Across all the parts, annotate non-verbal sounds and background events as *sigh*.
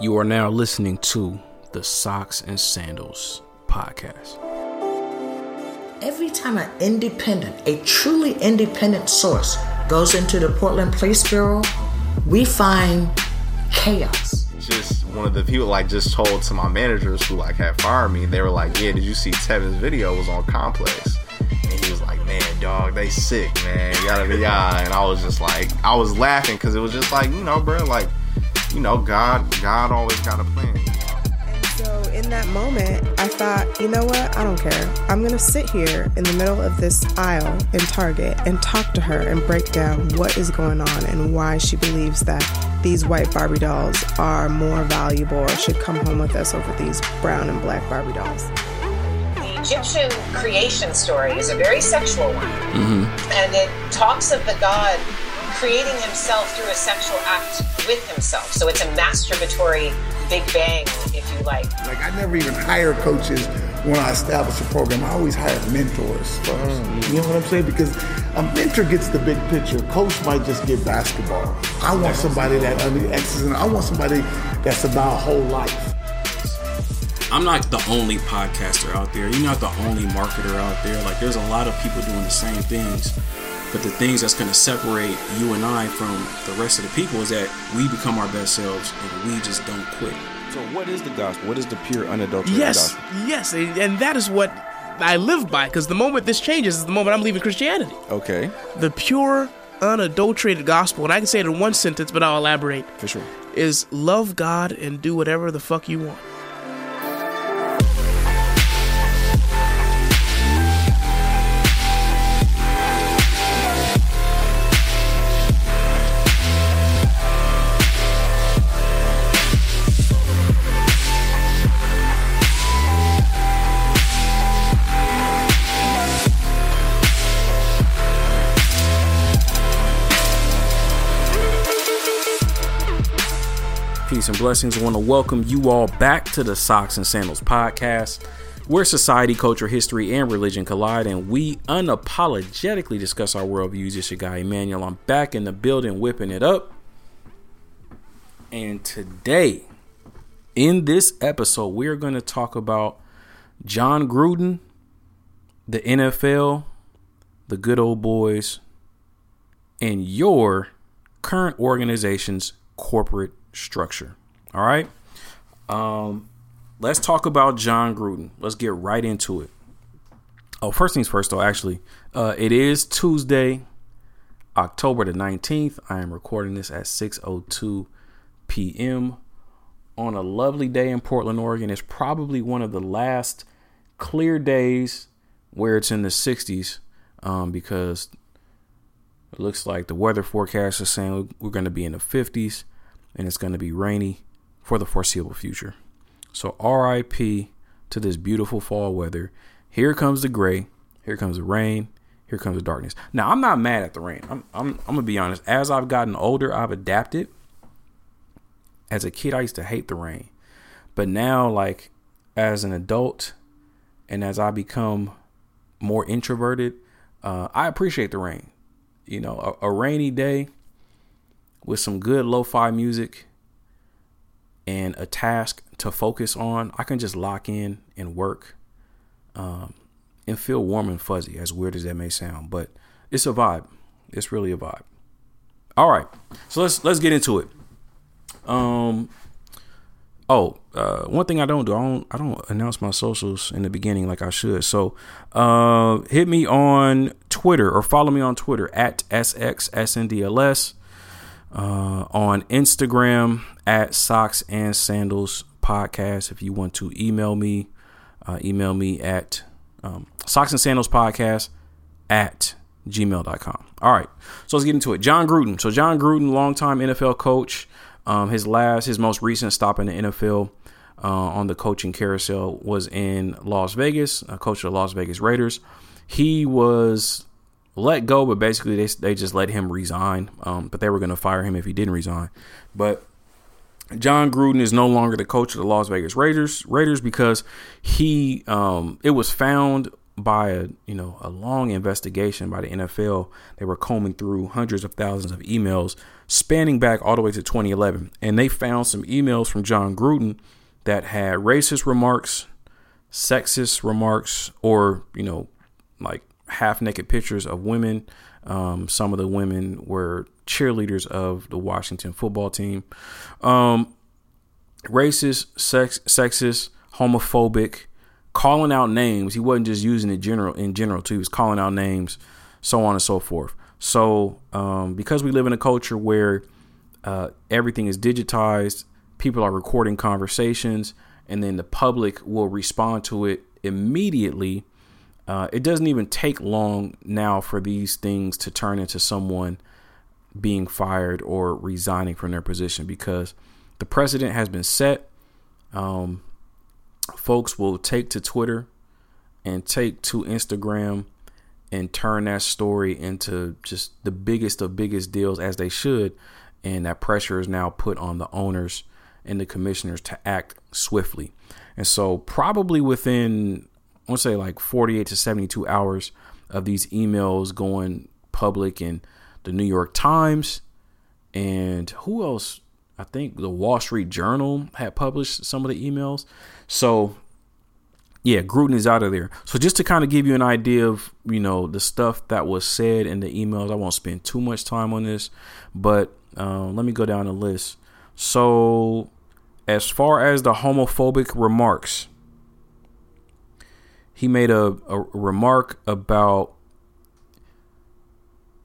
You are now listening to the Socks and Sandals podcast. Every time an independent, a truly independent source goes into the Portland Police Bureau, we find chaos. Just one of the people like just told to my managers who like had fired me. They were like, "Yeah, did you see Tevin's video? Was on Complex." And he was like, "Man, dog, they sick, man, yada yada." And I was just like, I was laughing because it was just like, you know, bro, like, you know, God, God always got a plan. So in that moment, I thought, you know what? I don't care. I'm going to sit here in the middle of this aisle in Target and talk to her and break down what is going on and why she believes that these white Barbie dolls are more valuable or should come home with us over these brown and black Barbie dolls. The Egyptian creation story is a very sexual one. Mm-hmm. And it talks of the god creating himself through a sexual act with himself. So it's a masturbatory Big Bang, if you like. Like I never even hire coaches when I establish a program. I always hire mentors first. Mm. You know what I'm saying? Because a mentor gets the big picture. Coach might just get basketball. I want somebody that under X's and I want somebody that's about whole life. I'm not the only podcaster out there. You're not the only marketer out there. Like, there's a lot of people doing the same things. But the things that's going to separate you and I from the rest of the people is that we become our best selves and we just don't quit. So, what is the gospel? What is the pure, unadulterated Yes, gospel? yes, and and that is what I live by. Because the moment this changes is the moment I'm leaving Christianity. Okay, The pure, unadulterated gospel, and I can say it in one sentence, but I'll elaborate. for sure. Is love God and do whatever the fuck you want. Peace and blessings. I want to welcome you all back to the Socks and Sandals podcast, where society, culture, history, and religion collide, and we unapologetically discuss our worldviews. It's your guy Emmanuel. I'm back in the building, whipping it up. And today, in this episode, we're going to talk about Jon Gruden, the NFL, the good old boys, and your current organization's corporate structure. All right. Um, let's talk about Jon Gruden. Let's get right into it. Oh, first things first, though. Actually, uh, it is Tuesday, October the nineteenth. I am recording this at six o two p.m. on a lovely day in Portland, Oregon. It's probably one of the last clear days where it's in the sixties, um, because it looks like the weather forecast is saying we're going to be in the 50s and it's going to be rainy for the foreseeable future. So, RIP to this beautiful fall weather. Here comes the gray. Here comes the rain. Here comes the darkness. Now, I'm not mad at the rain. I'm, I'm, I'm going to be honest. As I've gotten older, I've adapted. As a kid, I used to hate the rain. But now, like, as an adult and as I become more introverted, uh, I appreciate the rain you know, a, a rainy day with some good lo-fi music and a task to focus on, I can just lock in and work um, and feel warm and fuzzy, as weird as that may sound. But it's a vibe. It's really a vibe. All right, so let's let's get into it. Um. Oh, uh, one thing I don't do, I don't, I don't announce my socials in the beginning like I should. So, uh, hit me on Twitter or follow me on Twitter at sxsndls. Uh, on Instagram at Socks and Sandals Podcast. If you want to email me, uh, email me at um, Socks and Sandals Podcast at gmail.com. All right, so let's get into it. Jon Gruden. So Jon Gruden, longtime NFL coach. Um, his last, his most recent stop in the NFL uh, on the coaching carousel was in Las Vegas. a coach of the Las Vegas Raiders. He was let go, but basically they they just let him resign. Um, but they were going to fire him if he didn't resign. But Jon Gruden is no longer the coach of the Las Vegas Raiders Raiders because he um, it was found by a you know a long investigation by the NFL. They were combing through hundreds of thousands of emails spanning back all the way to 2011, and they found some emails from Jon Gruden that had racist remarks, sexist remarks, or you know like half naked pictures of women. Um, some of the women were cheerleaders of the Washington football team. Um, racist, sex, sexist, homophobic, calling out names. He wasn't just using it general in general too. He was calling out names, so on and so forth. So um, because we live in a culture where uh, everything is digitized, people are recording conversations, and then the public will respond to it immediately. Uh, it doesn't even take long now for these things to turn into someone being fired or resigning from their position because the precedent has been set. Um, folks will take to Twitter and take to Instagram and turn that story into just the biggest of biggest deals as they should. And that pressure is now put on the owners and the commissioners to act swiftly. And so, probably within, I want to say like 48 to 72 hours of these emails going public in the New York Times and who else I think the Wall Street Journal had published some of the emails. So, yeah, Gruden is out of there. So, just to kind of give you an idea of, you know, the stuff that was said in the emails, I won't spend too much time on this, but um, let me go down the list. So, as far as the homophobic remarks, he made a, a remark about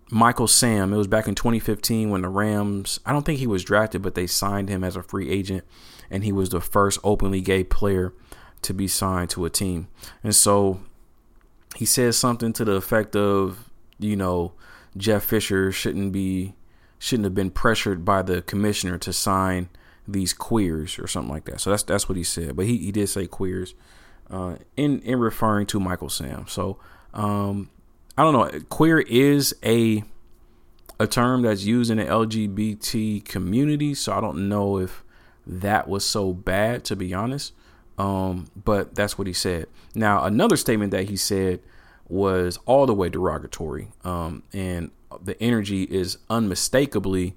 Michael Sam. It was back in 2015 when the Rams, I don't think he was drafted, but they signed him as a free agent, and he was the first openly gay player to be signed to a team. And so he says something to the effect of, you know, Jeff Fisher shouldn't be shouldn't have been pressured by the commissioner to sign these queers or something like that. So that's that's what he said. But he, he did say queers uh, in in referring to Michael Sam. So um, I don't know. Queer is a a term that's used in the LGBT community, so I don't know if that was so bad to be honest. Um, but that's what he said. Now, another statement that he said was all the way derogatory, um, and the energy is unmistakably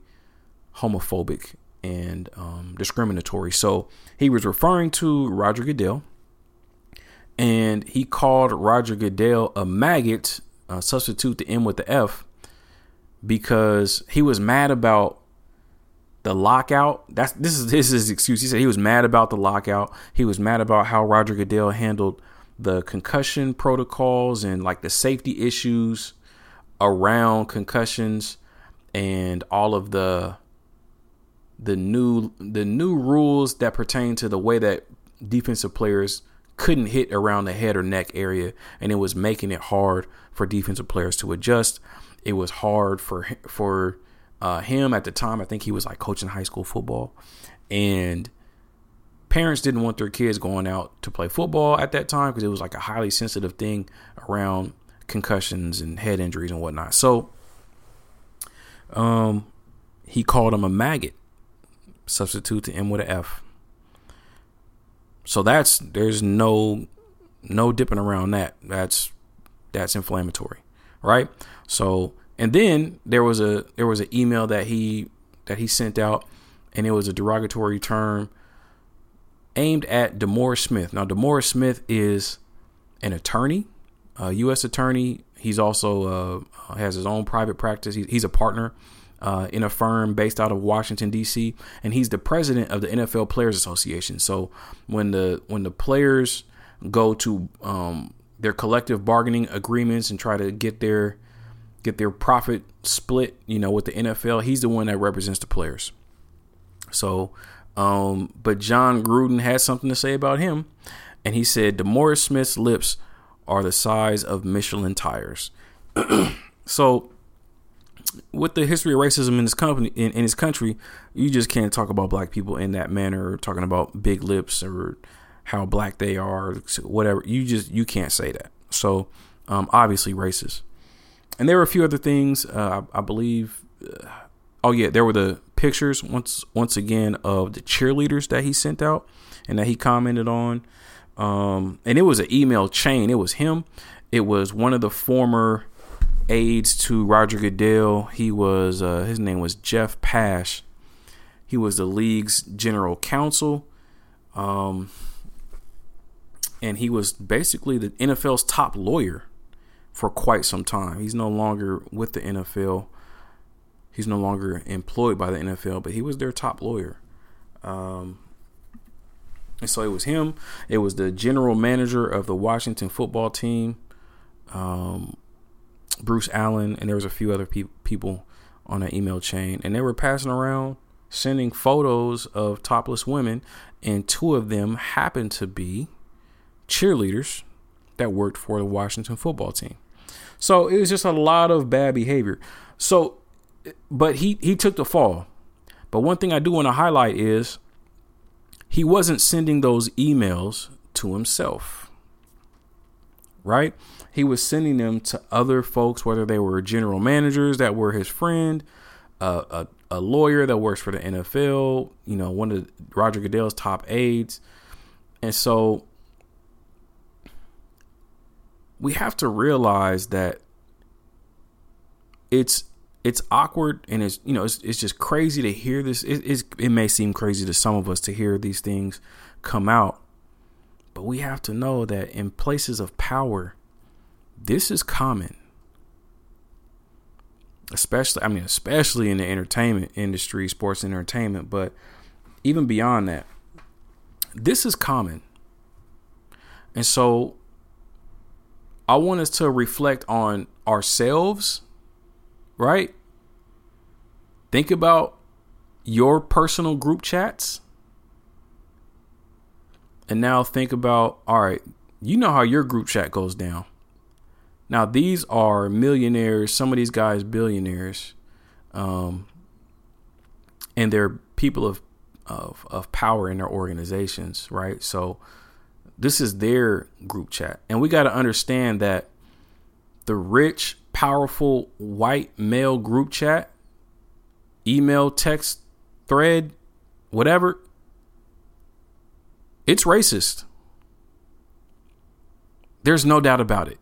homophobic and um, discriminatory. So he was referring to Roger Goodell, and he called Roger Goodell a maggot uh, substitute the M with the F because he was mad about the lockout. That's this is this is his excuse. He said he was mad about the lockout. He was mad about how Roger Goodell handled the concussion protocols and like the safety issues around concussions and all of the the new the new rules that pertain to the way that defensive players couldn't hit around the head or neck area and it was making it hard for defensive players to adjust. It was hard for for uh, him at the time. I think he was like coaching high school football, and parents didn't want their kids going out to play football at that time because it was like a highly sensitive thing around concussions and head injuries and whatnot. So, um, he called him a maggot. Substitute the M with an F. So that's there's no no dipping around that. That's that's inflammatory, right? So, and then there was a there was an email that he that he sent out, and it was a derogatory term aimed at DeMaurice Smith. Now, DeMaurice Smith is an attorney, a U.S. attorney. He's also uh, has his own private practice. he's a partner uh, in a firm based out of Washington D.C. and he's the president of the NFL Players Association. So when the when the players go to um, their collective bargaining agreements and try to get their get their profit split, you know, with the NFL. He's the one that represents the players. So, um, but Jon Gruden had something to say about him, and he said DeMaurice Smith's lips are the size of Michelin tires. *clears throat* so, with the history of racism in this company in, in his country, you just can't talk about black people in that manner, talking about big lips or how black they are, whatever. You just you can't say that. So um, obviously racist. And there were a few other things. Uh, I, I, believe. Uh, oh yeah, there were the pictures once once again of the cheerleaders that he sent out and that he commented on. Um, and it was an email chain. It was him. It was one of the former aides to Roger Goodell. He was uh, his name was Jeff Pash. He was the league's general counsel. Um, and he was basically the NFL's top lawyer for quite some time. He's no longer with the NFL. He's no longer employed by the NFL, but he was their top lawyer. Um, and so it was him. It was the general manager of the Washington football team, um, Bruce Allen, and there was a few other pe- people on that email chain, and they were passing around, sending photos of topless women, and two of them happened to be cheerleaders that worked for the Washington football team. So it was just a lot of bad behavior. So, but he he took the fall. But one thing I do want to highlight is he wasn't sending those emails to himself. Right? He was sending them to other folks, whether they were general managers that were his friend, uh, a, a lawyer that works for the NFL, you know, one of Roger Goodell's top aides. And so we have to realize that it's it's awkward and it's you know it's, it's just crazy to hear this it, it may seem crazy to some of us to hear these things come out but we have to know that in places of power this is common especially i mean especially in the entertainment industry sports entertainment but even beyond that this is common and so I want us to reflect on ourselves, right? Think about your personal group chats. And now think about all right, you know how your group chat goes down. Now, these are millionaires, some of these guys, billionaires. Um, and they're people of, of, of power in their organizations, right? So, this is their group chat. And we got to understand that the rich, powerful white male group chat, email, text, thread, whatever, it's racist. There's no doubt about it.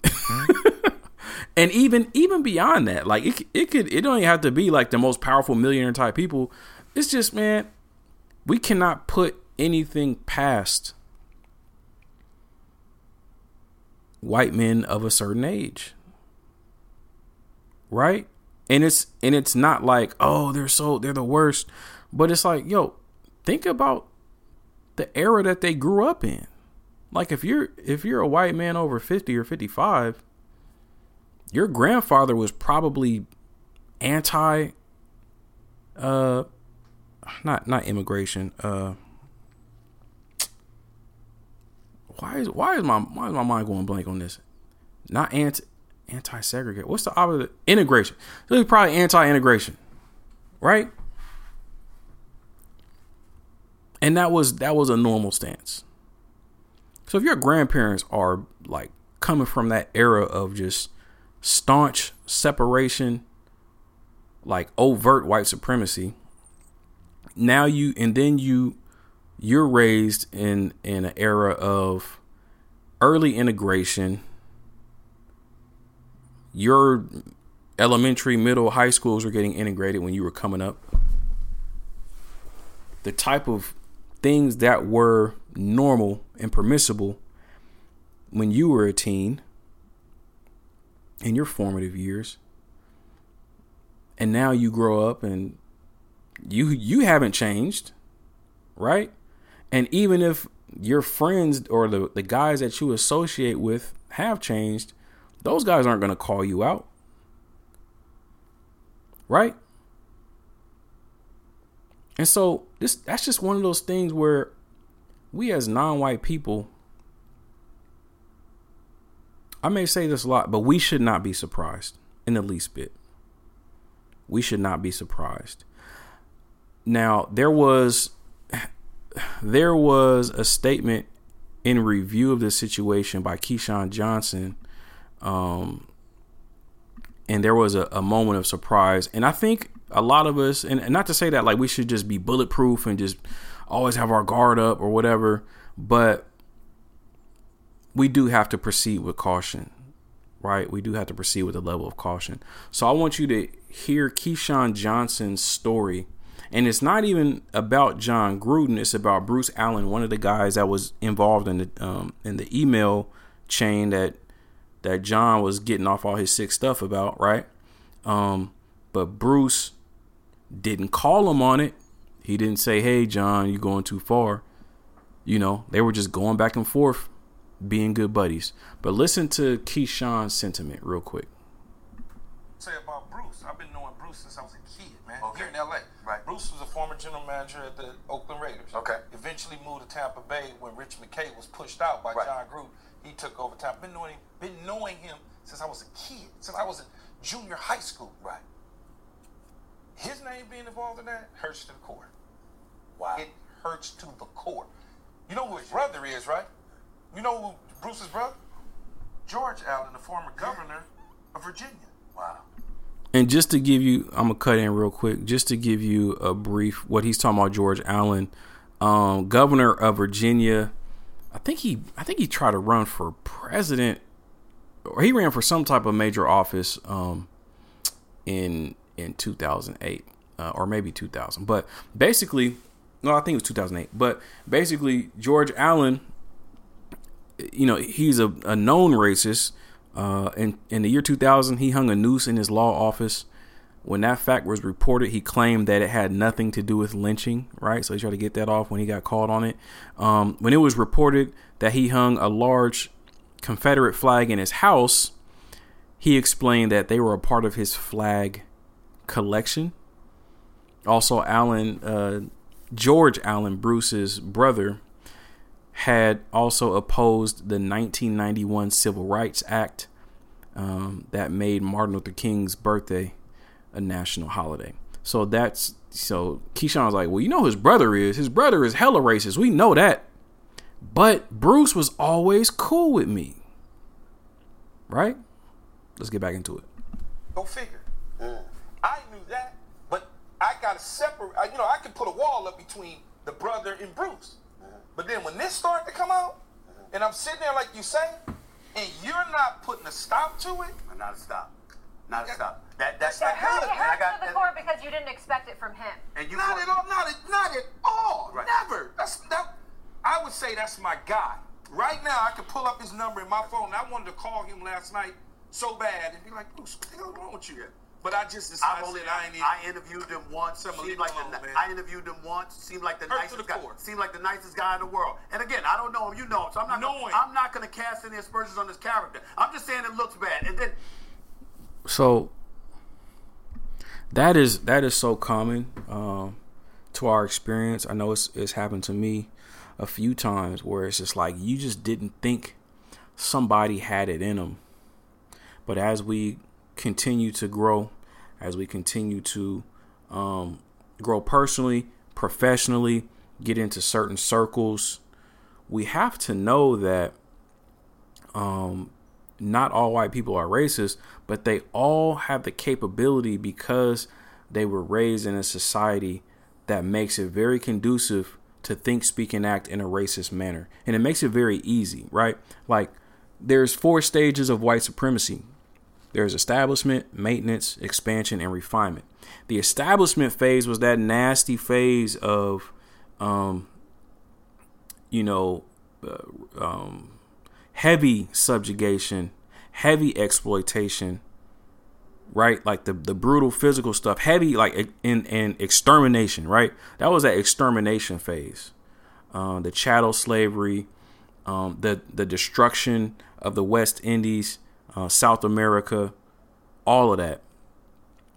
*laughs* and even even beyond that, like it, it could it don't even have to be like the most powerful millionaire type people. It's just man, we cannot put anything past white men of a certain age. Right? And it's and it's not like, oh, they're so they're the worst, but it's like, yo, think about the era that they grew up in. Like if you're if you're a white man over 50 or 55, your grandfather was probably anti uh not not immigration, uh why is why is my why is my mind going blank on this? Not anti anti segregate. What's the opposite? Integration. So he's probably anti integration, right? And that was that was a normal stance. So if your grandparents are like coming from that era of just staunch separation, like overt white supremacy, now you and then you you're raised in in an era of early integration your elementary middle high schools were getting integrated when you were coming up the type of things that were normal and permissible when you were a teen in your formative years and now you grow up and you you haven't changed right and even if your friends or the, the guys that you associate with have changed, those guys aren't going to call you out. Right? And so this that's just one of those things where we as non-white people I may say this a lot, but we should not be surprised in the least bit. We should not be surprised. Now, there was there was a statement in review of this situation by Keyshawn Johnson. Um, and there was a, a, moment of surprise. And I think a lot of us, and, not to say that like we should just be bulletproof and just always have our guard up or whatever, but we do have to proceed with caution, right? We do have to proceed with a level of caution. So I want you to hear Keyshawn Johnson's story. And it's not even about Jon Gruden. It's about Bruce Allen, one of the guys that was involved in the um, in the email chain that that Jon was getting off all his sick stuff about, right? Um, but Bruce didn't call him on it. He didn't say, "Hey, Jon, you're going too far." You know, they were just going back and forth, being good buddies. But listen to Keyshawn's sentiment real quick. Say about Bruce. I've been knowing Bruce since I was a kid, man. Okay. Here in LA. Right. Bruce was a former general manager at the Oakland Raiders. Okay. Eventually moved to Tampa Bay when Rich McKay was pushed out by Right. Jon Gruden. He took over Tampa. Been knowing been knowing him since I was a kid, since I was in junior high school. Right. His name being involved in that hurts to the core. Wow. It hurts to the core. You know who his brother is, right? You know who Bruce's brother? George Allen, the former governor of Virginia. Wow. And just to give you, I'm gonna cut in real quick, just to give you a brief what he's talking about. George Allen, um, governor of Virginia. I think he, I think he tried to run for president, or he ran for some type of major office um, in in 2008 uh, or maybe 2000. But basically, no, I think it was 2008. But basically, George Allen you know, he's a, a known racist. Uh, in in the year 2000, he hung a noose in his law office. When that fact was reported, he claimed that it had nothing to do with lynching. Right, so he tried to get that off when he got called on it. Um, when it was reported that he hung a large Confederate flag in his house, he explained that they were a part of his flag collection. Also, Allen, uh, George Allen, Bruce's brother, had also opposed the 1991 Civil Rights Act um, that made Martin Luther King's birthday a national holiday. So that's so Keyshawn was like, well, you know his brother is. His brother is hella racist. We know that. But Bruce was always cool with me. Right? Let's get back into it. Go figure. I knew that, but I got to separate. You know, I could put a wall up between the brother and Bruce. Uh-huh. But then when this started to come out, uh-huh. and I'm sitting there like you say, and you're not putting a stop to it, Not a stop. Not a stop. That That's that, not that good. It and I hurts got to the core because you didn't expect it from him. and you not at all, not at, not at all, Right. never. That's that. I would say that's my guy. Right now, I could pull up his number in my phone. I wanted to call him last night so bad and be like, Bruce, what the hell wrong with you? But I just decided I've only, I ain't even. I interviewed him once. Seemed like alone, the, man. I interviewed him once. Seemed like the Hurt nicest the guy. core. Seemed like the nicest guy in the world. And again, I don't know him. You know him, so I'm not. Know Gonna. I'm not going to cast any aspersions on his character. I'm just saying it looks bad. And then so that is that is so common um, to our experience. I know it's it's happened to me a few times where it's just like you just didn't think somebody had it in them, but as we continue to grow, as we continue to um, grow personally, professionally, get into certain circles, we have to know that um, not all white people are racist, but they all have the capability because they were raised in a society that makes it very conducive to think, speak, and act in a racist manner. And it makes it very easy, right? Like, there's four stages of white supremacy there's establishment, maintenance, expansion, and refinement. The establishment phase was that nasty phase of, um, you know, uh, um, heavy subjugation, heavy exploitation, right? Like the the brutal physical stuff, heavy like in in extermination, right? That was that extermination phase. Uh, the chattel slavery, um, the the destruction of the West Indies, uh, South America, all of that.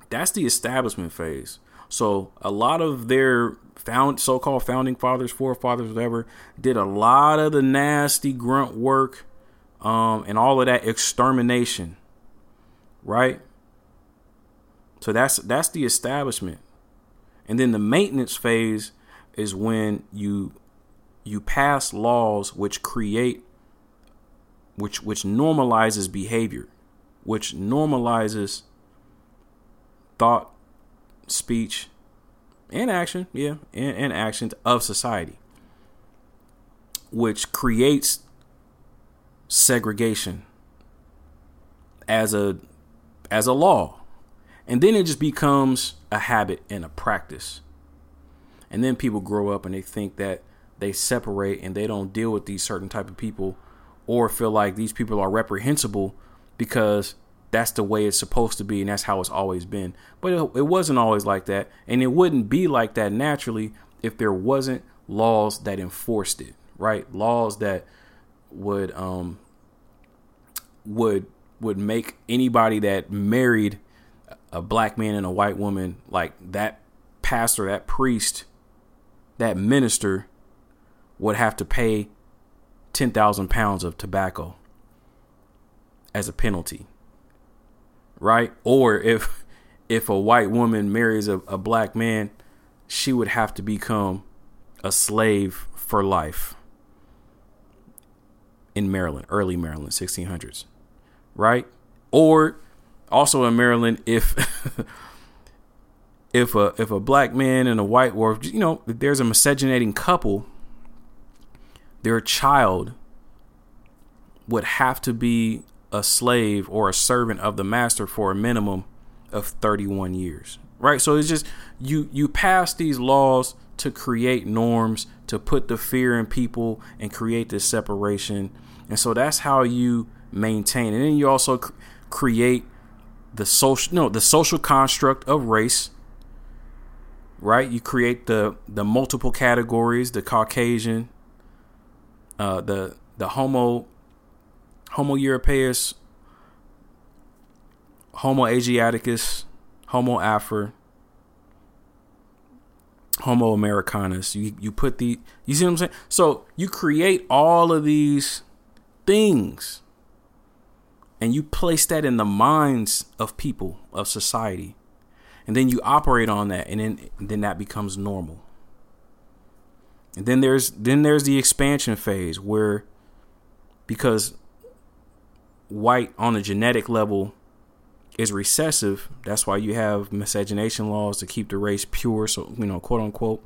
That's the establishment phase. So a lot of their found so-called founding fathers, forefathers, whatever, did a lot of the nasty grunt work um, and all of that extermination, right? So that's that's the establishment, and then the maintenance phase is when you you pass laws which create which which normalizes behavior, which normalizes thought, speech, and action, yeah, and, and action of society, which creates segregation as a as a law. And then it just becomes a habit and a practice. And then people grow up and they think that they separate and they don't deal with these certain type of people or feel like these people are reprehensible because that's the way it's supposed to be and that's how it's always been. But it, it wasn't always like that. And it wouldn't be like that naturally if there wasn't laws that enforced it, right? Laws that would um would would make anybody that married a black man and a white woman like that pastor, that priest, that minister would have to pay 10,000 pounds of tobacco as a penalty. Right? Or if if a white woman marries a, a black man, she would have to become a slave for life in Maryland, early Maryland, 1600s. Right? Or also in Maryland if *laughs* if a if a black man and a white or you know, if there's a miscegenating couple, their child would have to be a slave or a servant of the master for a minimum of 31 years right? So it's just you you pass these laws to create norms to put the fear in people and create this separation. And so that's how you maintain. And then you also cr- create the social no the social construct of race right? You create the the multiple categories the caucasian uh the the homo homo europaeus homo asiaticus homo afro homo americanus. You you put the you see what i'm saying? So you create all of these things and you place that in the minds of people of society. And then you operate on that and then then that becomes normal and then there's then there's the expansion phase where because white on a genetic level is recessive that's why you have miscegenation laws to keep the race pure so you know quote unquote.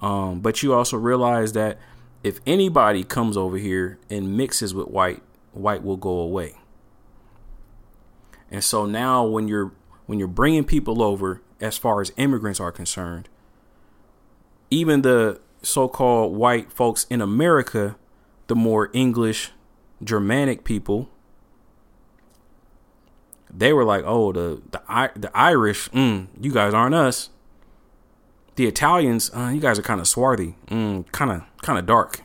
Um, but you also realize that if anybody comes over here and mixes with white white will go away. And so now when you're when you're bringing people over as far as immigrants are concerned, even the so-called white folks in America, the more English Germanic people, they were like, "Oh, the the the Irish, mm, you guys aren't us. The Italians, uh, you guys are kind of swarthy, kind of kind of dark.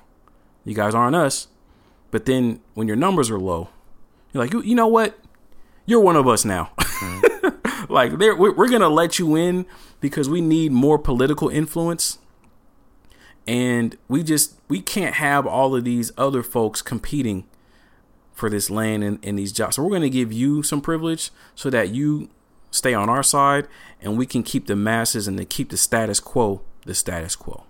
You guys aren't us." But then when your numbers are low, you're like, you, you know what? you're one of us now. Mm-hmm. *laughs* like we're, we're gonna let you in because we need more political influence, and we just we can't have all of these other folks competing for this land and, and these jobs. So we're gonna give you some privilege so that you stay on our side, and we can keep the masses and to keep the status quo the status quo.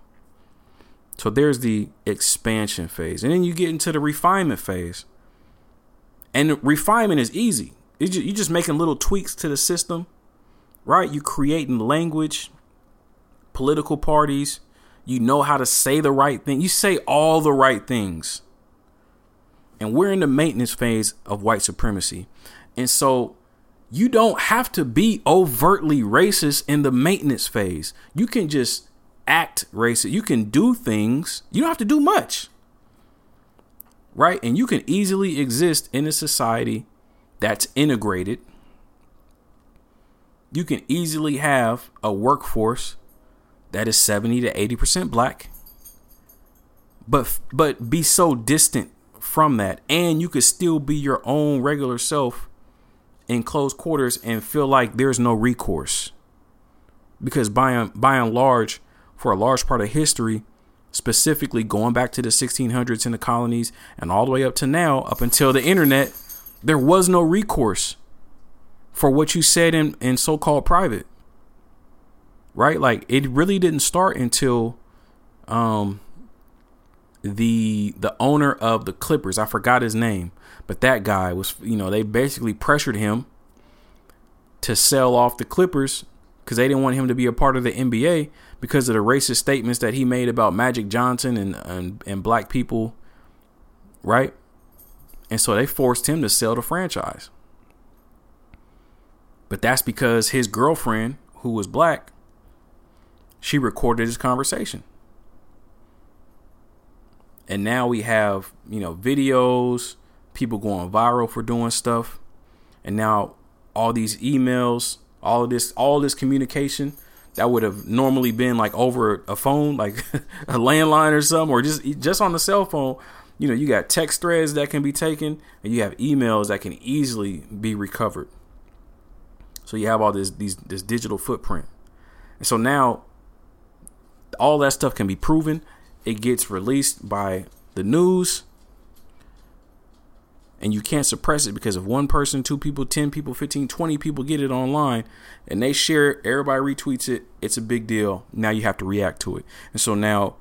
So there's the expansion phase, and then you get into the refinement phase. And refinement is easy you're just making little tweaks to the system, right? you're creating language, political parties. You know how to say the right thing. You say all the right things. And we're in the maintenance phase of white supremacy. And so you don't have to be overtly racist in the maintenance phase. You can just act racist. You can do things. You don't have to do much. Right? And you can easily exist in a society that's integrated, you can easily have a workforce that is 70 to 80% black but but be so distant from that and you could still be your own regular self in close quarters and feel like there's no recourse because by and, by and large for a large part of history specifically going back to the 1600s in the colonies and all the way up to now up until the internet there was no recourse for what you said in, in so called private. Right? Like it really didn't start until um the the owner of the Clippers, I forgot his name, but that guy was you know, they basically pressured him to sell off the Clippers because they didn't want him to be a part of the NBA because of the racist statements that he made about Magic Johnson and and, and black people, right? And so they forced him to sell the franchise. But that's because his girlfriend, who was black, she recorded his conversation. And now we have, you know, videos, people going viral for doing stuff. And now all these emails, all of this, all this communication that would have normally been like over a phone, like *laughs* a landline or something, or just just on the cell phone. You know, you got text threads that can be taken, and you have emails that can easily be recovered. So you have all this these this digital footprint, and so now all that stuff can be proven. It gets released by the news, and you can't suppress it because if one person, two people, 10 people, 15, 20 people get it online and they share it, everybody retweets it, it's a big deal. Now you have to react to it. And so now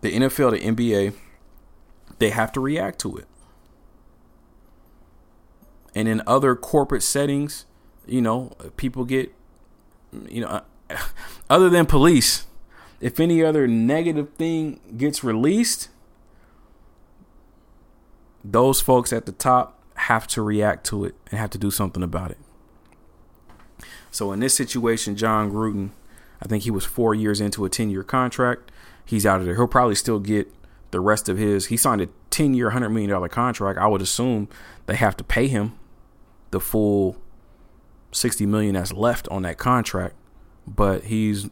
the NFL, the NBA, they have to react to it. And in other corporate settings, you know, people get, you know, *laughs* other than police, if any other negative thing gets released, those folks at the top have to react to it and have to do something about it. So in this situation, Jon Gruden, I think he was four years into a 10 year contract. He's out of there. He'll probably still get the rest of his. He signed a 10 year, $100 million contract. I would assume they have to pay him the full 60 million that's left on that contract, but he's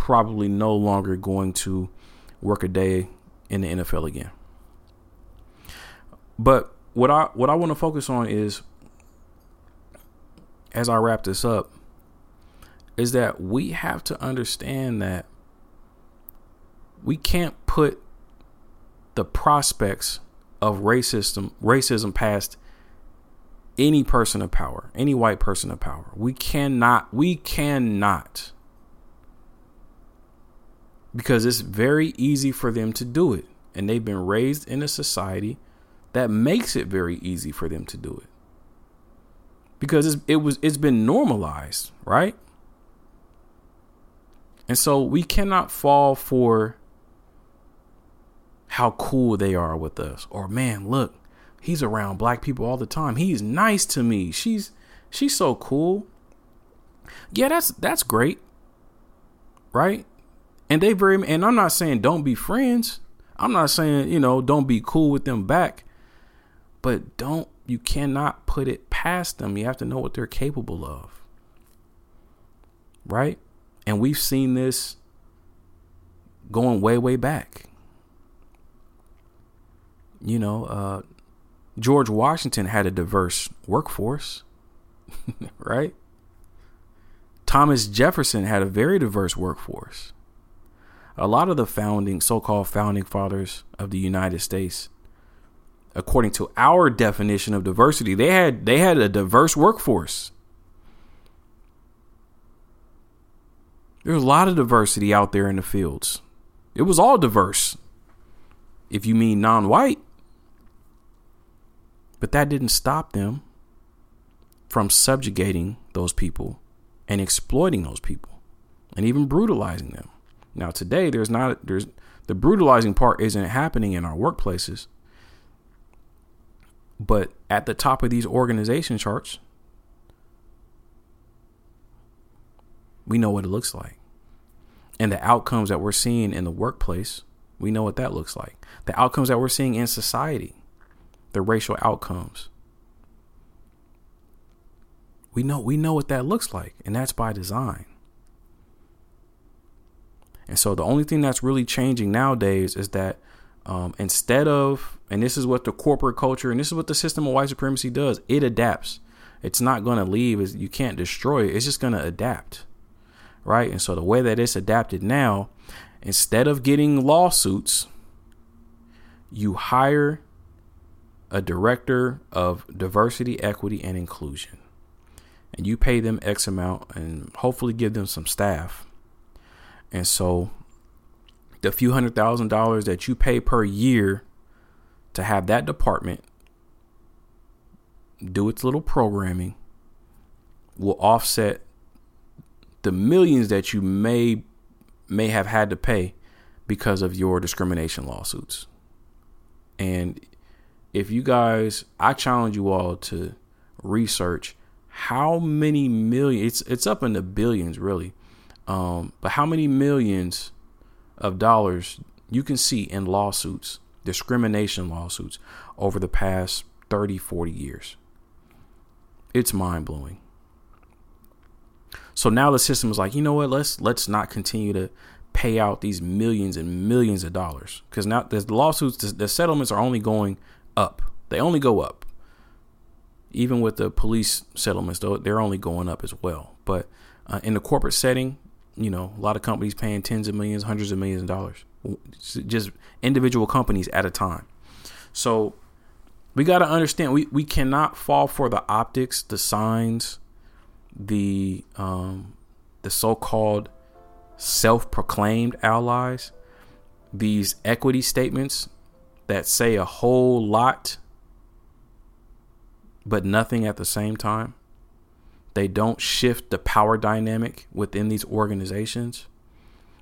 probably no longer going to work a day in the NFL again. But what I what I want to focus on is as I wrap this up is that we have to understand that we can't put the prospects of racism racism past any person of power, any white person of power. We cannot we cannot because it's very easy for them to do it. And they've been raised in a society that makes it very easy for them to do it. Because it was it's been normalized right? And so we cannot fall for how cool they are with us. Or man look he's around black people all the time. He's nice to me. She's she's so cool. Yeah that's that's great right and they very and i'm not saying don't be friends. I'm not saying you know don't be cool with them back. But don't you cannot put it past them. You have to know what they're capable of. Right? And we've seen this going way way back. You know uh, george washington had a diverse workforce *laughs* right? Thomas jefferson had a very diverse workforce a lot of the founding so-called founding fathers of the united states according to our definition of diversity, they had they had a diverse workforce. There's a lot of diversity out there in the fields. It was all diverse. If you mean non-white. But that didn't stop them from subjugating those people and exploiting those people and even brutalizing them. Now today there's not there's the brutalizing part isn't happening in our workplaces but at the top of these organization charts, we know what it looks like. And the outcomes that we're seeing in the workplace, we know what that looks like. The outcomes that we're seeing in society, the racial outcomes. We know we know what that looks like, and that's by design. And so the only thing that's really changing nowadays is that um, instead of, and this is what the corporate culture and this is what the system of white supremacy does, it adapts. It's not going to leave. You can't destroy it. It's just going to adapt. Right. And so the way that it's adapted now, instead of getting lawsuits, you hire a director of diversity, equity, and inclusion. And you pay them X amount and hopefully give them some staff. And so the few hundred thousand dollars that you pay per year to have that department do its little programming will offset the millions that you may may have had to pay because of your discrimination lawsuits. And if you guys, I challenge you all to research how many million. It's it's up in the billions, really. Um, but how many millions of dollars you can see in lawsuits, discrimination lawsuits, over the past 30, 40 years? It's mind blowing. So now the system is like, you know what? Let's let's not continue to pay out these millions and millions of dollars because now the lawsuits, the, the settlements are only going up. They only go up. Even with the police settlements, though, they're only going up as well. But uh, in the corporate setting, you know, a lot of companies paying tens of millions, hundreds of millions of dollars, just individual companies at a time. So we got to understand we, we cannot fall for the optics, the signs, the um, the so-called self-proclaimed allies, these equity statements that say a whole lot but nothing at the same time. They don't shift the power dynamic within these organizations.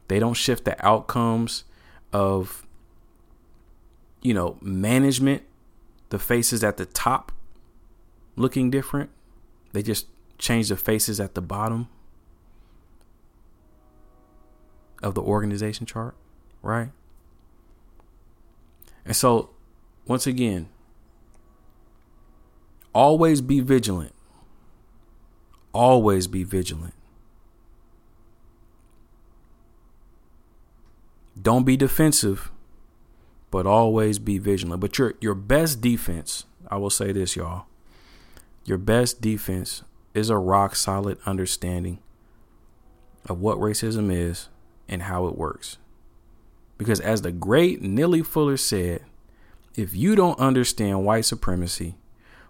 They don't shift the outcomes of you know, management, the faces at the top looking different. They just change the faces at the bottom of the organization chart, right? And so, once again, always be vigilant. Always be vigilant. Don't be defensive, but always be vigilant. But your your best defense, I will say this, y'all. Your best defense is a rock solid understanding of what racism is and how it works. Because as the great Neely Fuller said, if you don't understand white supremacy,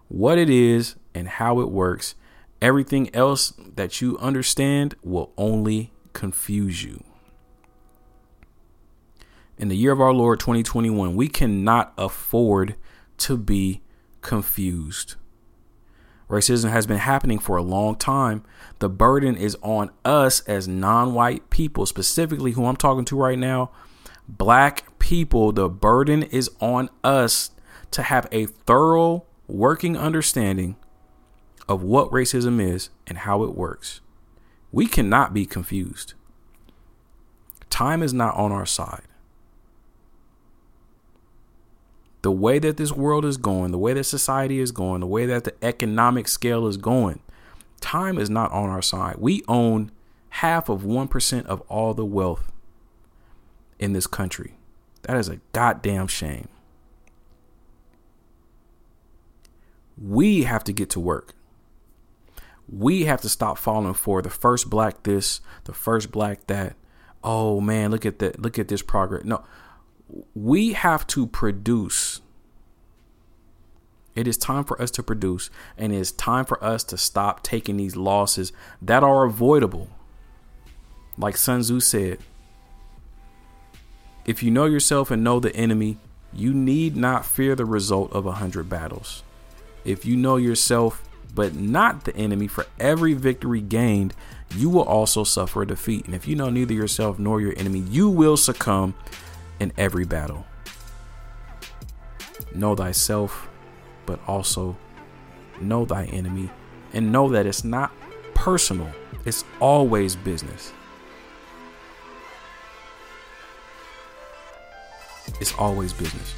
what it is and how it works, everything else that you understand will only confuse you. In the year of our Lord 2021, we cannot afford to be confused. Racism has been happening for a long time. The burden is on us as non white people, specifically who I'm talking to right now, black people. The burden is on us to have a thorough working understanding of what racism is and how it works. We cannot be confused. Time is not on our side. the way that this world is going, the way that society is going, the way that the economic scale is going, time is not on our side. We own half of 1% of all the wealth in this country. That is a goddamn shame. We have to get to work. We have to stop falling for the first black this, the first black that. Oh man, look at that. Look at this progress. No, we have to produce. It is time for us to produce, and it is time for us to stop taking these losses that are avoidable. Like Sun Tzu said, if you know yourself and know the enemy, you need not fear the result of a hundred battles. If you know yourself but not the enemy, for every victory gained, you will also suffer a defeat. And if you know neither yourself nor your enemy, you will succumb in every battle. Know thyself, but also know thy enemy, and know that it's not personal, it's always business. It's always business.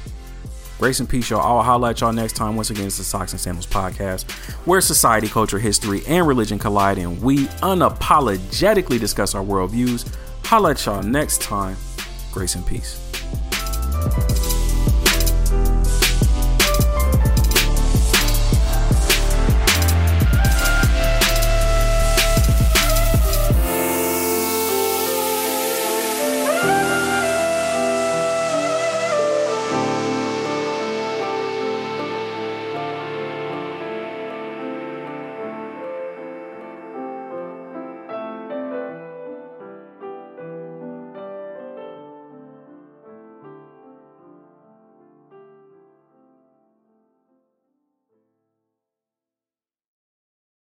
Grace and peace, y'all. I'll highlight y'all next time. Once again, it's the Socks and Sandals podcast, where society, culture, history, and religion collide, and we unapologetically discuss our worldviews. Highlight y'all next time. Grace and peace.